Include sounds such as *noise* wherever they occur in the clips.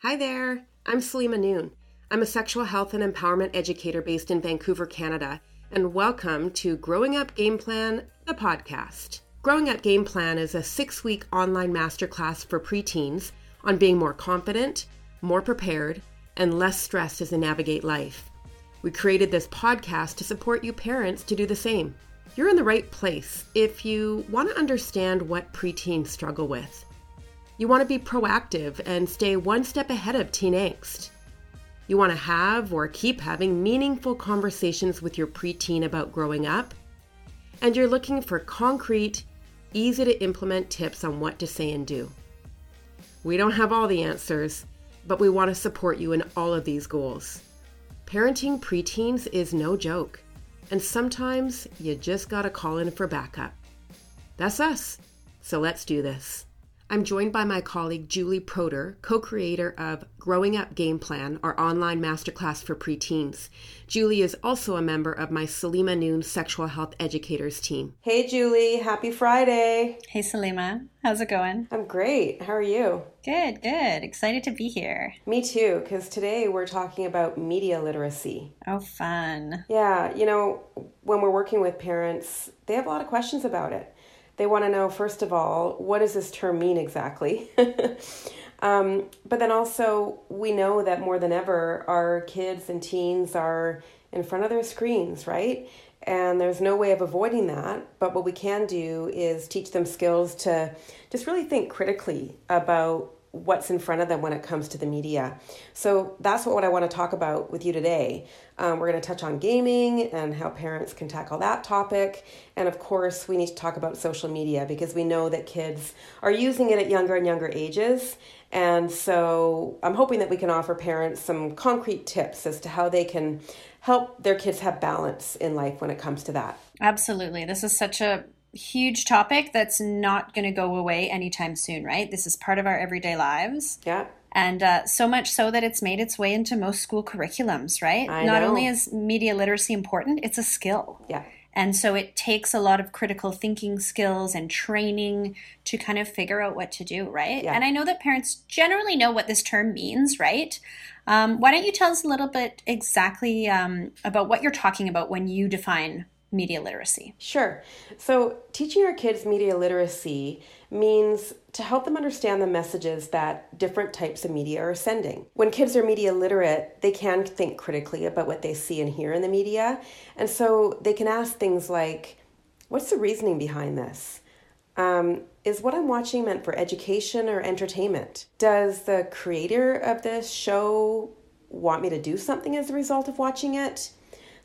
Hi there, I'm Saleema Noon. I'm a sexual health and empowerment educator based in Vancouver, Canada, and welcome to Growing Up Game Plan, the podcast. Growing Up Game Plan is a six week online masterclass for preteens on being more confident, more prepared, and less stressed as they navigate life. We created this podcast to support you parents to do the same. You're in the right place if you want to understand what preteens struggle with. You want to be proactive and stay one step ahead of teen angst. You want to have or keep having meaningful conversations with your preteen about growing up. And you're looking for concrete, easy to implement tips on what to say and do. We don't have all the answers, but we want to support you in all of these goals. Parenting preteens is no joke, and sometimes you just gotta call in for backup. That's us, so let's do this. I'm joined by my colleague Julie Prodor, co creator of Growing Up Game Plan, our online masterclass for preteens. Julie is also a member of my Saleema Noon Sexual Health Educators team. Hey, Julie, happy Friday. Hey, Saleema. How's it going? I'm great. How are you? Good, good. Excited to be here. Me too, because today we're talking about media literacy. Oh, fun. Yeah, you know, when we're working with parents, they have a lot of questions about it they want to know, first of all, what does this term mean exactly? *laughs* um, but then also, we know that more than ever, our kids and teens are in front of their screens, right? And there's no way of avoiding that. But what we can do is teach them skills to just really think critically about what's in front of them when it comes to the media. So that's what, I want to talk about with you today. Um, we're going to touch on gaming and how parents can tackle that topic. And of course, we need to talk about social media because we know that kids are using it at younger and younger ages. And so I'm hoping that we can offer parents some concrete tips as to how they can help their kids have balance in life when it comes to that. Absolutely. This is such a huge topic that's not going to go away anytime soon, right? This is part of our everyday lives. Yeah. And uh, so much so that it's made its way into most school curriculums, right? I not know. only is media literacy important, it's a skill. Yeah. And so it takes a lot of critical thinking skills and training to kind of figure out what to do, right? Yeah. And I know that parents generally know what this term means, right? Um, why don't you tell us a little bit exactly um, about what you're talking about when you define media literacy? Sure. So, teaching our kids media literacy means to help them understand the messages that different types of media are sending. When kids are media literate, they can think critically about what they see and hear in the media. And so they can ask things like, What's the reasoning behind this? Um, is what I'm watching meant for education or entertainment? Does the creator of this show want me to do something as a result of watching it?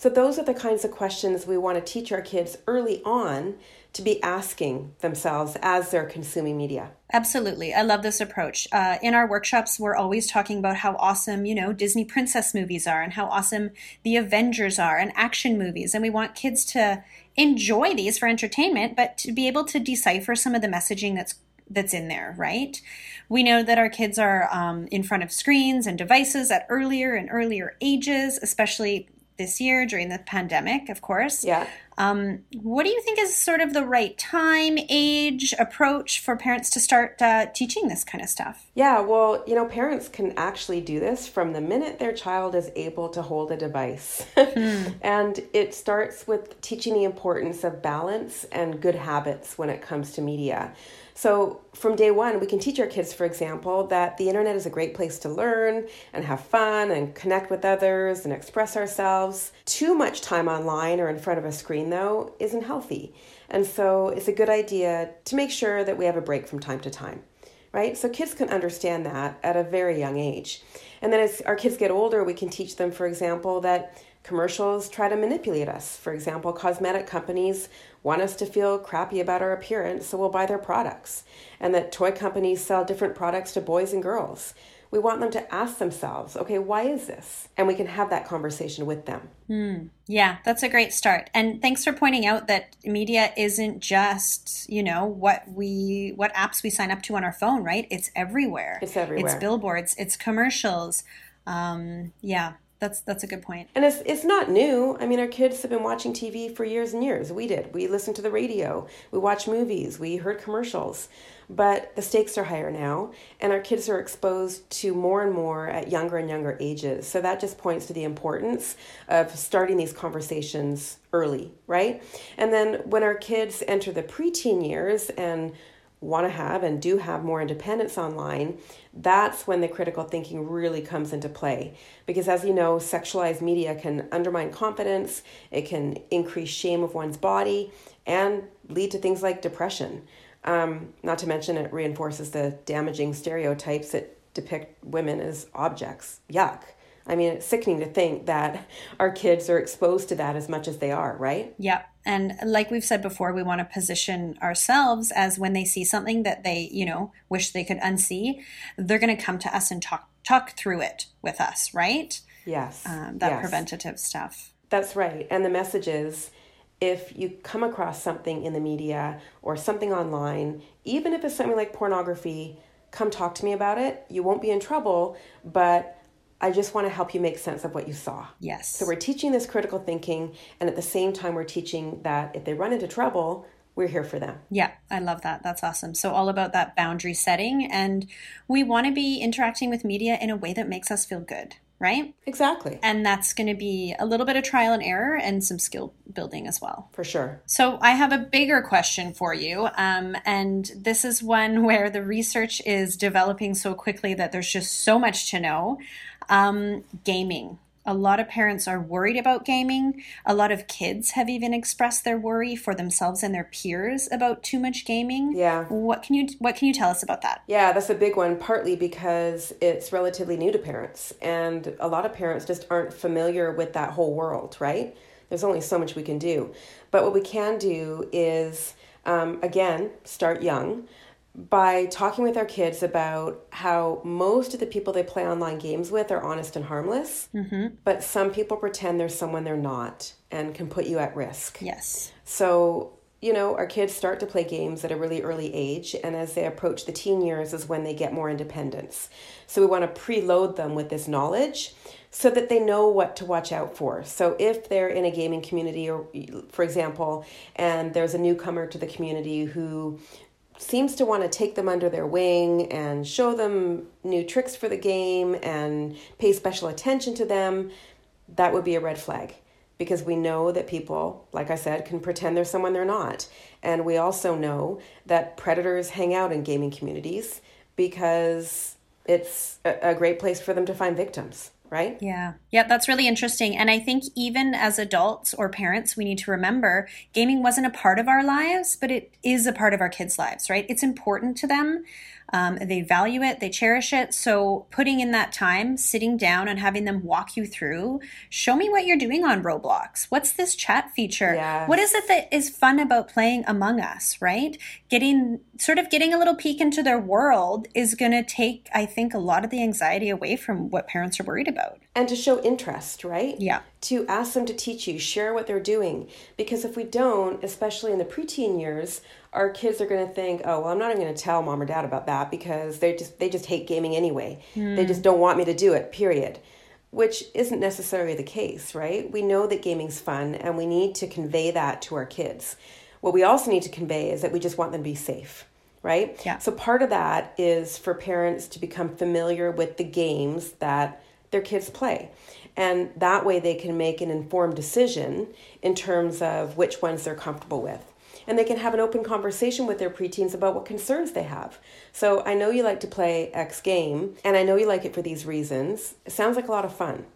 So, those are the kinds of questions we want to teach our kids early on to be asking themselves as they're consuming media. Absolutely. I love this approach. Uh, in our workshops, we're always talking about how awesome, you know, Disney princess movies are and how awesome the Avengers are and action movies. And we want kids to enjoy these for entertainment, but to be able to decipher some of the messaging that's that's in there, right? We know that our kids are um, in front of screens and devices at earlier and earlier ages, especially this year during the pandemic, of course. Yeah. Um, what do you think is sort of the right time, age, approach for parents to start uh, teaching this kind of stuff? Yeah, well, you know, parents can actually do this from the minute their child is able to hold a device. *laughs* and it starts with teaching the importance of balance and good habits when it comes to media. So, from day one, we can teach our kids, for example, that the internet is a great place to learn and have fun and connect with others and express ourselves. Too much time online or in front of a screen, though, isn't healthy. And so, it's a good idea to make sure that we have a break from time to time, right? So, kids can understand that at a very young age. And then, as our kids get older, we can teach them, for example, that commercials try to manipulate us. For example, cosmetic companies want us to feel crappy about our appearance, so we'll buy their products. And that toy companies sell different products to boys and girls. We want them to ask themselves, okay, why is this? And we can have that conversation with them. Mm, yeah, that's a great start. And thanks for pointing out that media isn't just, you know, what we what apps we sign up to on our phone, right? It's everywhere. It's everywhere. It's billboards, it's commercials. Um, yeah, that's that's a good point. And it's it's not new. I mean, our kids have been watching TV for years and years. We did. We listened to the radio. We watched movies. We heard commercials. But the stakes are higher now, and our kids are exposed to more and more at younger and younger ages. So that just points to the importance of starting these conversations early, right? And then when our kids enter the preteen years and want to have and do have more independence online, that's when the critical thinking really comes into play. Because as you know, sexualized media can undermine confidence, it can increase shame of one's body, and lead to things like depression. Um, not to mention, it reinforces the damaging stereotypes that depict women as objects. Yuck. I mean, it's sickening to think that *laughs* our kids are exposed to that as much as they are, right? Yep. And like we've said before, we want to position ourselves as when they see something that they, you know, wish they could unsee, they're going to come to us and talk talk through it with us, right? Yes. Um, that yes. preventative stuff. That's right. And the message is if you come across something in the media or something online, even if it's something like pornography, come talk to me about it. You won't be in trouble, but I just want to help you make sense of what you saw. Yes. So we're teaching this critical thinking, and at the same time, we're teaching that if they run into trouble, we're here for them. Yeah, I love that. That's awesome. So, all about that boundary setting. And we want to be interacting with media in a way that makes us feel good, right? Exactly. And that's going to be a little bit of trial and error and some skill building as well. For sure. So, I have a bigger question for you. Um, and this is one *laughs* where the research is developing so quickly that there's just so much to know. Um, gaming. A lot of parents are worried about gaming. A lot of kids have even expressed their worry for themselves and their peers about too much gaming. Yeah. What can you what can you tell us about that? Yeah, that's a big one partly because it's relatively new to parents and a lot of parents just aren't familiar with that whole world, right? There's only so much we can do. But what we can do is um, again, start young by talking with our kids about how most of the people they play online games with are honest and harmless, mm-hmm. but some people pretend they're someone they're not and can put you at risk. Yes. So, you know, our kids start to play games at a really early age, and as they approach the teen years is when they get more independence. So, we want to preload them with this knowledge so that they know what to watch out for. So if they're in a gaming community or for example, and there's a newcomer to the community who seems to want to take them under their wing and show them new tricks for the game and pay special attention to them, that would be a red flag because we know that people, like I said, can pretend they're someone they're not. And we also know that predators hang out in gaming communities because it's a, great place for them to find victims right? Yeah. Yeah, that's really interesting. And I think even as adults or parents, we need to remember gaming wasn't a part of our lives, but it is a part of our kids' lives, right? It's important to them. Um, they value it, they cherish it. So, putting in that time, sitting down and having them walk you through, show me what you're doing on Roblox. What's this chat feature? Yes. What is it that is fun about playing Among Us, right? Getting sort of getting a little peek into their world is going to take, I think, a lot of the anxiety away from what parents are worried about. And to show interest, right? Yeah. To ask them to teach you, share what they're doing. Because if we don't, especially in the preteen years, our kids are going to think, oh, well, I'm not even going to tell mom or dad about that because they just they just hate gaming anyway. Mm. They just don't want me to do it. Period. Which isn't necessarily the case, right? We know that gaming's fun, and we need to convey that to our kids. What we also need to convey is that we just want them to be safe, right? Yeah. So part of that is for parents to become familiar with the games that their kids play. And that way they can make an informed decision in terms of which ones they're comfortable with and they can have an open conversation with their preteens about what concerns they have. So I know you like to play X game, and I know you like it for these reasons. It sounds like a lot of fun.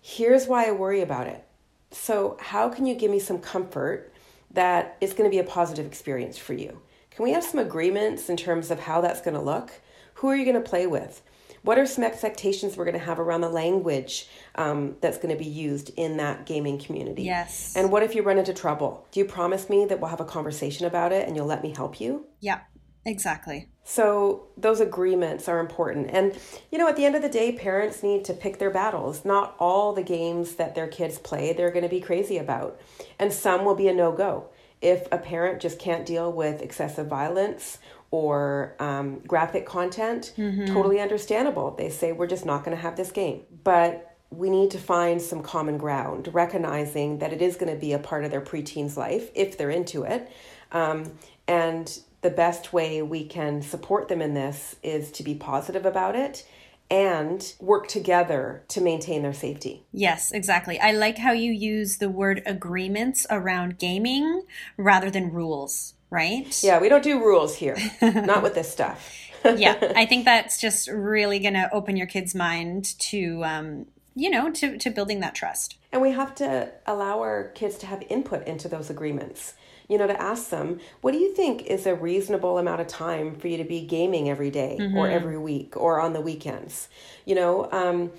Here's why I worry about it. So, how can you give me some comfort that it's going to be a positive experience for you? Can we have some agreements in terms of how that's going to look? Who are you going to play with? What are some expectations we're going to have around the language um, that's going to be used in that gaming community? Yes. And what if you run into trouble? Do you promise me that we'll have a conversation about it and you'll let me help you? Yeah, exactly. So those agreements are important. And you know, at the end of the day, parents need to pick their battles. Not all the games that their kids play they're going to be crazy about. And some will be a no-go. If a parent just can't deal with excessive violence or um, graphic content, mm-hmm. totally understandable. They say, we're just not going to have this game. But we need to find some common ground, recognizing that it is going to be a part of their preteen's life if they're into it. Um, and the best way we can support them in this is to be positive about it and work together to maintain their safety. Yes, exactly. I like how you use the word agreements around gaming rather than rules, right? Yeah, we don't do rules here, *laughs* not with this stuff. yeah, I *laughs* think that's just really going to open your kid's mind to, um, you know, to, to building that trust. And we have to allow our kids to have input into those agreements you know, to ask them, what do you think is a reasonable amount of time for you to be gaming every day mm-hmm. or every week or on the weekends? You know, um,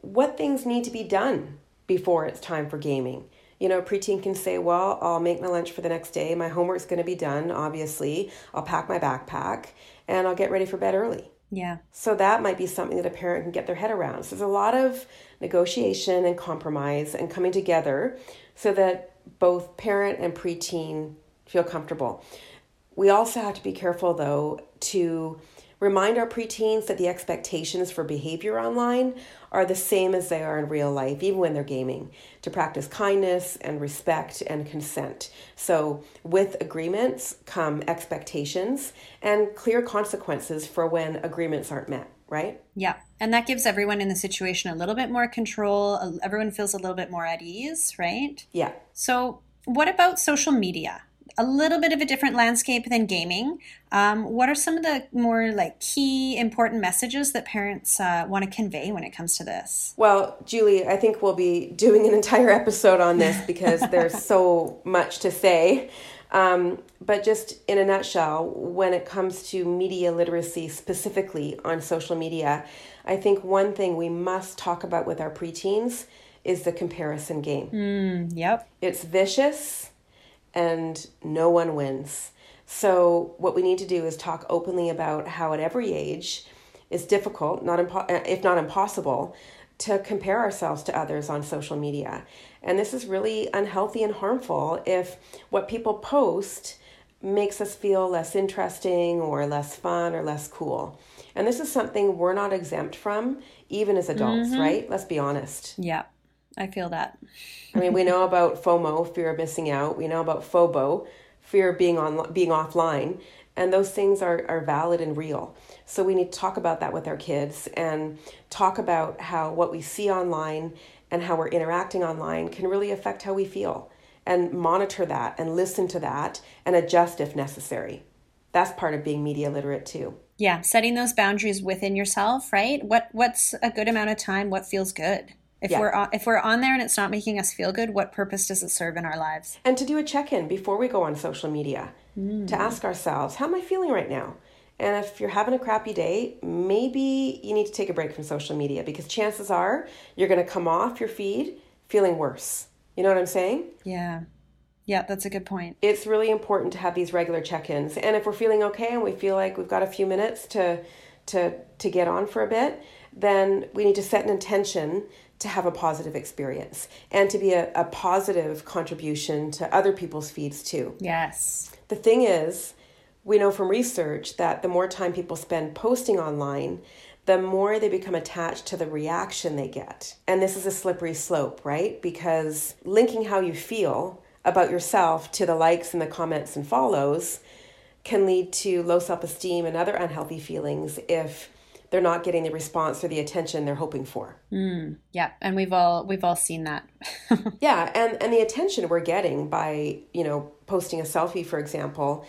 what things need to be done before it's time for gaming? You know, preteen can say, well, I'll make my lunch for the next day. My homework's going to be done, obviously. I'll pack my backpack and I'll get ready for bed early. Yeah. So that might be something that a parent can get their head around. So there's a lot of negotiation and compromise and coming together so that both parent and preteen feel comfortable. We also have to be careful, though, to remind our preteens that the expectations for behavior online are the same as they are in real life, even when they're gaming, to practice kindness and respect and consent. So, with agreements come expectations and clear consequences for when agreements aren't met, right? Yeah. And that gives everyone in the situation a little bit more control. Everyone feels a little bit more at ease, right? Yeah. So, what about social media? A little bit of a different landscape than gaming. Um, what are some of the more like key important messages that parents uh, want to convey when it comes to this? Well, Julie, I think we'll be doing an entire episode on this *laughs* because there's so much to say. Um, but just in a nutshell, when it comes to media literacy specifically on social media, I think one thing we must talk about with our preteens is the comparison game. Mm, yep. It's vicious and no one wins. So, what we need to do is talk openly about how at every age it's difficult, not impo- if not impossible, to compare ourselves to others on social media. And this is really unhealthy and harmful if what people post makes us feel less interesting or less fun or less cool. And this is something we're not exempt from, even as adults, mm-hmm. right? Let's be honest. Yeah, I feel that. I mean, we know about FOMO, fear of missing out. We know about FOBO, fear of being on being offline, and those things are are valid and real. So we need to talk about that with our kids and talk about how what we see online and how we're interacting online can really affect how we feel and monitor that and listen to that and adjust if necessary. That's part of being media literate too. Yeah, setting those boundaries within yourself, right? What what's a good amount of time? What feels good? If yeah. we're on, if we're on there and it's not making us feel good, what purpose does it serve in our lives? And to do a check-in before we go on social media, mm. to ask ourselves, how am I feeling right now? And if you're having a crappy day, maybe you need to take a break from social media because chances are you're going to come off your feed feeling worse. You know what I'm saying? Yeah. Yeah, that's a good point. It's really important to have these regular check-ins. And if we're feeling okay and we feel like we've got a few minutes to to to get on for a bit, then we need to set an intention to have a positive experience and to be a, a positive contribution to other people's feeds too. Yes. The thing is, we know from research that the more time people spend posting online, the more they become attached to the reaction they get. And this is a slippery slope, right? Because linking how you feel about yourself to the likes and the comments and follows can lead to low self esteem and other unhealthy feelings if they're not getting the response or the attention they're hoping for. Mm, yeah, and we've all we've all seen that. *laughs* yeah, and and the attention we're getting by you know posting a selfie, for example,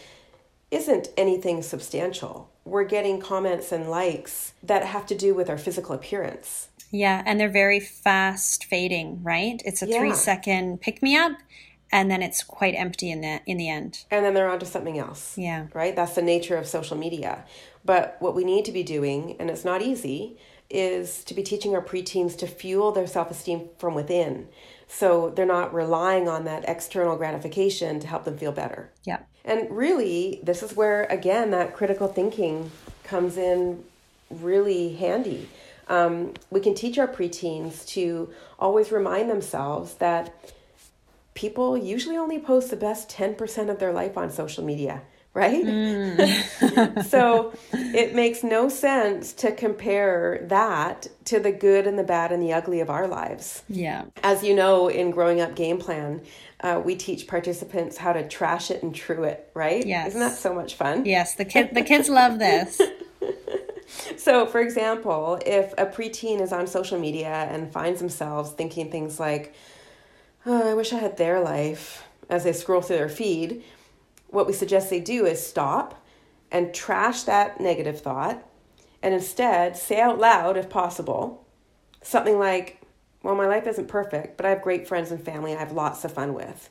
isn't anything substantial. We're getting comments and likes that have to do with our physical appearance. Yeah, and they're very fast fading, right? It's a yeah. three second pick me up and then it's quite empty in the in the end. And then they're on to something else. Yeah. Right? That's the nature of social media. But what we need to be doing, and it's not easy, is to be teaching our preteens to fuel their self esteem from within. So they're not relying on that external gratification to help them feel better. Yeah. And really, this is where, again, that critical thinking comes in really handy. Um, we can teach our preteens to always remind themselves that people usually only post the best 10% of their life on social media. right? Mm. *laughs* so *laughs* it makes no sense to compare that to the good and the bad and the ugly of our lives. Yeah. As you know, in Growing Up Game Plan, uh, we teach participants how to trash it and true it, right? Yes. Isn't that so much fun? Yes, the kid the kids love this. *laughs* so, for example, if a preteen is on social media and finds themselves thinking things like, oh, I wish I had their life as they scroll through their feed, what we suggest they do is stop and trash that negative thought and instead say out loud, if possible, something like, Well, my life isn't perfect, but I have great friends and family I have lots of fun with.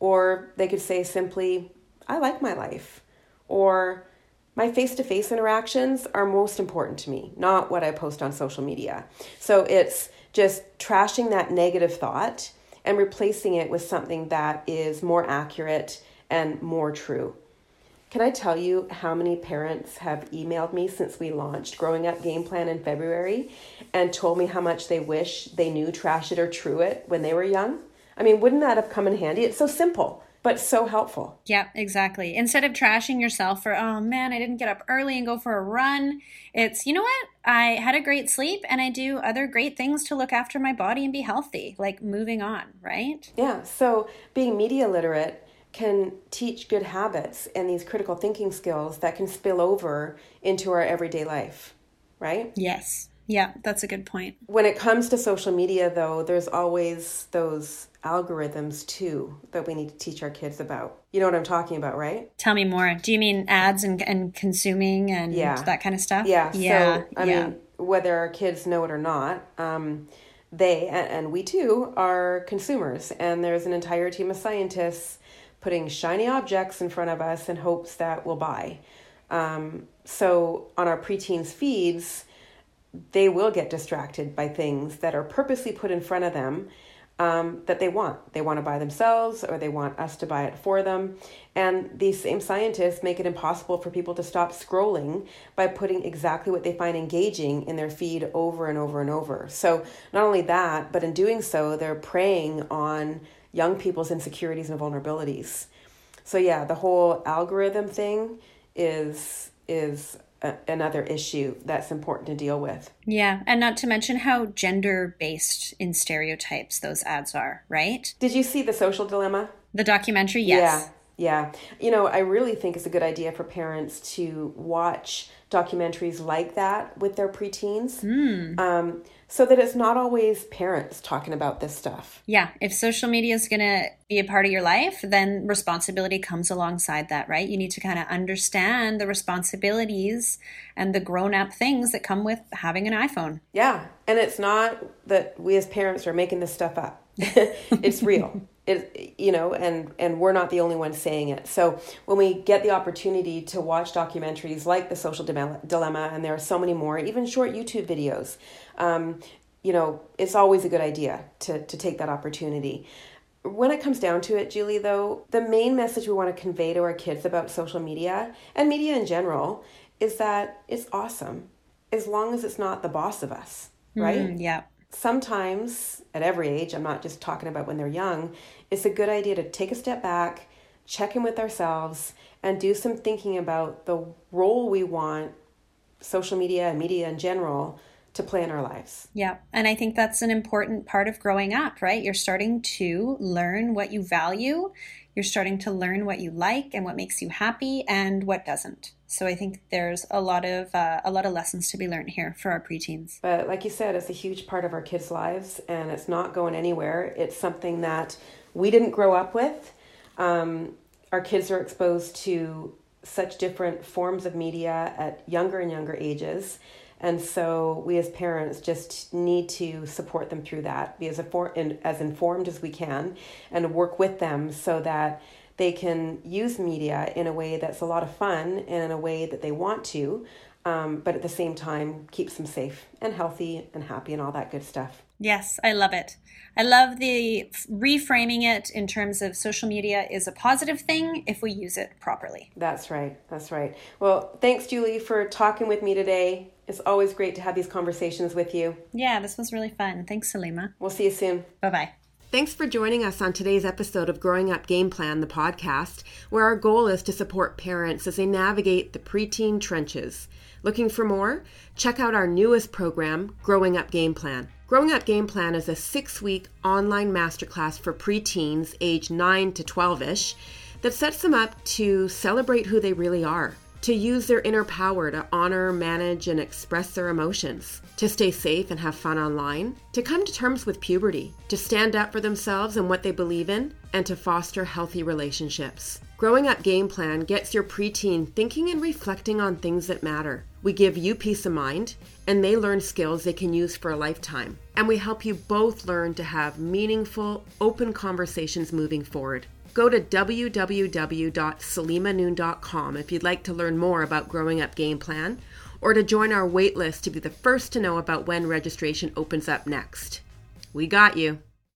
Or they could say simply, I like my life. Or my face to face interactions are most important to me, not what I post on social media. So it's just trashing that negative thought and replacing it with something that is more accurate and more true. Can I tell you how many parents have emailed me since we launched Growing Up Game Plan in February and told me how much they wish they knew Trash It or True It when they were young? I mean, wouldn't that have come in handy? It's so simple but so helpful. Yeah, exactly. Instead of trashing yourself for, oh man, I didn't get up early and go for a run, it's, you know what? I had a great sleep and I do other great things to look after my body and be healthy, like moving on, right? Yeah. So being media literate can teach good habits and these critical thinking skills that can spill over into our everyday life, right? Yes. Yeah, that's a good point. When it comes to social media, though, there's always those algorithms too that we need to teach our kids about. You know what I'm talking about, right? Tell me more. Do you mean ads and, and consuming and yeah. that kind of stuff? Yeah. Yeah. So, I yeah. mean, whether our kids know it or not, um, they and we too are consumers, and there's an entire team of scientists putting shiny objects in front of us in hopes that we'll buy. Um, so on our preteens feeds, they will get distracted by things that are purposely put in front of them um, that they want. They want to buy themselves or they want us to buy it for them. And these same scientists make it impossible for people to stop scrolling by putting exactly what they find engaging in their feed over and over and over. So, not only that, but in doing so, they're preying on young people's insecurities and vulnerabilities. So, yeah, the whole algorithm thing is is a, another issue that's important to deal with. Yeah, and not to mention how gender based in stereotypes those ads are, right? Did you see the social dilemma? The documentary, yes. Yeah. Yeah. You know, I really think it's a good idea for parents to watch documentaries like that with their preteens. Mm. Um, so that it's not always parents talking about this stuff. Yeah, if social media is going to be a part of your life, then responsibility comes alongside that, right? You need to kind of understand the responsibilities and the grown up things that come with having an iPhone. Yeah, and it's not that we as parents are making this stuff up, *laughs* it's real. It you know and and we're not the only ones saying it. So when we get the opportunity to watch documentaries like the social dilemma and there are so many more even short youtube videos um, you know it's always a good idea to to take that opportunity. When it comes down to it julie though the main message we want to convey to our kids about social media and media in general is that it's awesome as long as it's not the boss of us right? mm, yeah sometimes at every age, I'm not just talking about when they're young, it's a good idea to take a step back, check in with ourselves, and do some thinking about the role we want social media and media in general to play in our lives. Yeah. And I think that's an important part of growing up, right? You're starting to learn what you value, you're starting to learn what you like and what makes you happy and what doesn't. So I think there's a lot of uh, a lot of lessons to be learned here for our preteens. But like you said, it's a huge part of our kids' lives, and it's not going anywhere. It's something that we didn't grow up with. Um, our kids are exposed to such different forms of media at younger and younger ages. And so we as parents just need to support them through that, be as, as informed as we can, and work with them so that they can use media in a way that's a lot of fun and in a way that they want to, um, but at the same time keeps them safe and healthy and happy and all that good stuff. Yes, I love it. I love the reframing it in terms of social media is a positive thing if we use it properly. That's right. That's right. Well, thanks, Julie, for talking with me today. It's always great to have these conversations with you. Yeah, this was really fun. Thanks, Saleema. We'll see you soon. Bye bye. Thanks for joining us on today's episode of Growing Up Game Plan, the podcast, where our goal is to support parents as they navigate the preteen trenches. Looking for more? Check out our newest program, Growing Up Game Plan. Growing Up Game Plan is a six week online masterclass for preteens age 9 to 12 ish that sets them up to celebrate who they really are to use their inner power to honor, manage, and express their emotions, to stay safe and have fun online, to come to terms with puberty, to stand up for themselves and what they believe in, and to foster healthy relationships. Growing Up Game Plan gets your preteen thinking and reflecting on things that matter. We give you peace of mind, and they learn skills they can use for a lifetime. And we help you both learn to have meaningful, open conversations moving forward. Go to www.saleemanoon.com if you'd like to learn more about Growing Up Game Plan or to join our waitlist to be the first to know about when registration opens up next. We got you.